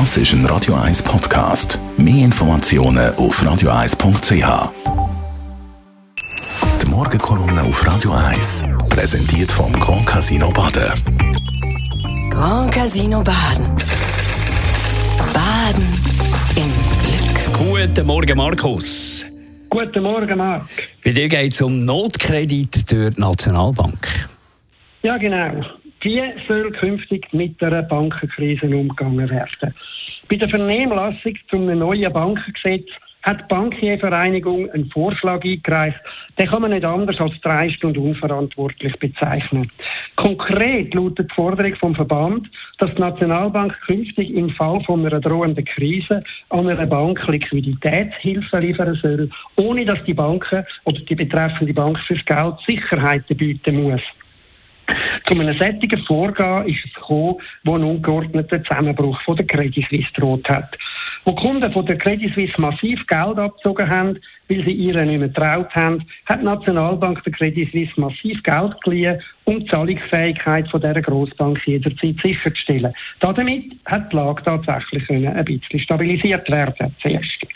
Das ist ein Radio 1 Podcast. Mehr Informationen auf radio1.ch. Die Morgenkolumne auf Radio 1 präsentiert vom Grand Casino Baden. Grand Casino Baden. Baden im Glück. Guten Morgen, Markus. Guten Morgen, Marc. Bei dir geht es um Notkredit durch die Nationalbank. Ja, genau. Wie soll künftig mit der Bankenkrise umgegangen werden? Bei der Vernehmlassung zum neuen Bankengesetz hat die Bankiervereinigung einen Vorschlag eingereicht. Den kann man nicht anders als dreist und unverantwortlich bezeichnen. Konkret lautet die Forderung vom Verband, dass die Nationalbank künftig im Fall von einer drohenden Krise an einer Bank Liquiditätshilfe liefern soll, ohne dass die Banken oder die betreffende Bank fürs Geld Sicherheiten bieten muss. Zu einem solchen Vorgehen ist es gekommen, wo ein ungeordneter Zusammenbruch von der Credit Suisse droht hat. Wo Kunden von der Credit Suisse massiv Geld abgezogen haben, weil sie ihnen nicht mehr getraut haben, hat die Nationalbank der Credit Suisse massiv Geld geliehen, um die Zahlungsfähigkeit von dieser Grossbank jederzeit sicherzustellen. Damit hat die Lage tatsächlich ein bisschen stabilisiert werden zuerst.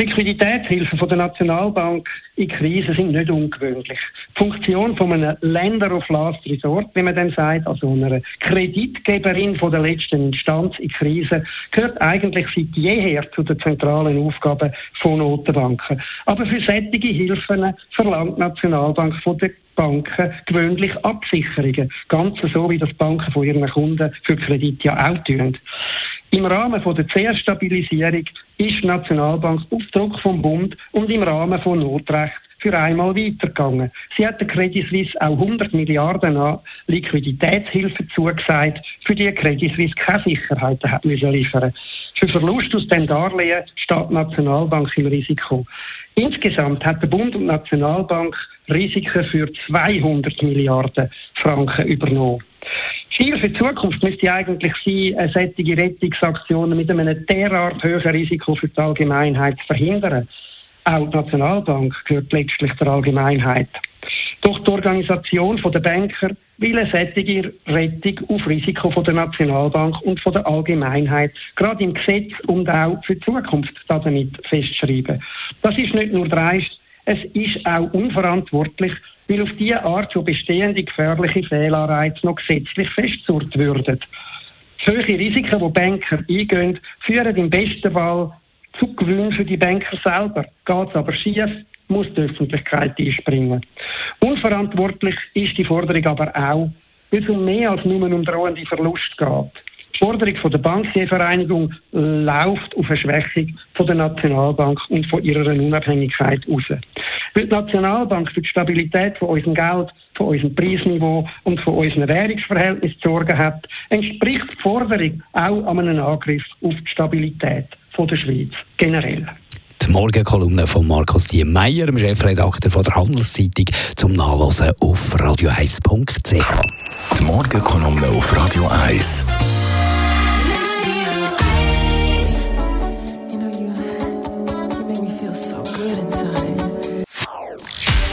Liquiditätshilfen von der Nationalbank in Krisen sind nicht ungewöhnlich. Die Funktion von einem Länder of Last Resort, wie man dann sagt, also einer Kreditgeberin von der letzten Instanz in Krisen, gehört eigentlich seit jeher zu den zentralen Aufgaben von Notenbanken. Aber für solche Hilfen verlangt die Nationalbank von der Banken gewöhnlich Absicherungen. Ganz so, wie das Banken von ihren Kunden für Kredite ja auch tun. Im Rahmen von der CR-Stabilisierung ist die Nationalbank auf Druck vom Bund und im Rahmen von Notrecht für einmal weitergegangen. Sie hat der Credit Suisse auch 100 Milliarden an Liquiditätshilfe zugesagt, für die Credit Suisse keine Sicherheiten hat müssen liefern. Für Verlust aus dem Darlehen steht die Nationalbank im Risiko. Insgesamt hat der Bund und die Nationalbank Risiken für 200 Milliarden Franken übernommen. Ziel für die Zukunft müsste eigentlich sein, eine solche Rettungsaktionen mit einem derart hohen Risiko für die Allgemeinheit zu verhindern. Auch die Nationalbank gehört letztlich der Allgemeinheit. Doch die Organisation der Banker will eine solche Rettung auf Risiko der Nationalbank und der Allgemeinheit gerade im Gesetz und auch für die Zukunft damit festschreiben. Das ist nicht nur dreist, es ist auch unverantwortlich, weil auf diese Art schon bestehende gefährliche Fehlanreize noch gesetzlich festzurrt würden. Solche Risiken, die Banker eingehen, führen im besten Fall zu Gewinnen für die Banker selber. Geht es aber schief, muss die Öffentlichkeit einspringen. Unverantwortlich ist die Forderung aber auch, weil es um mehr als nur um drohende Verlust geht. Forderung von der Bankvereinigung läuft auf eine Schwächung von der Nationalbank und von ihrer Unabhängigkeit aus. Weil die Nationalbank für die Stabilität von unserem Geld, von unserem Preisniveau und von unserem Währungsverhältnis zu sorgen hat, entspricht die Forderung auch an einen Angriff auf die Stabilität von der Schweiz generell. Die Morgenkolumne von Markus Diemeyer, dem Chefredakteur von der Handelszeitung, zum Nachlesen auf radio1.ch. Die Morgenkolumne auf Radio 1.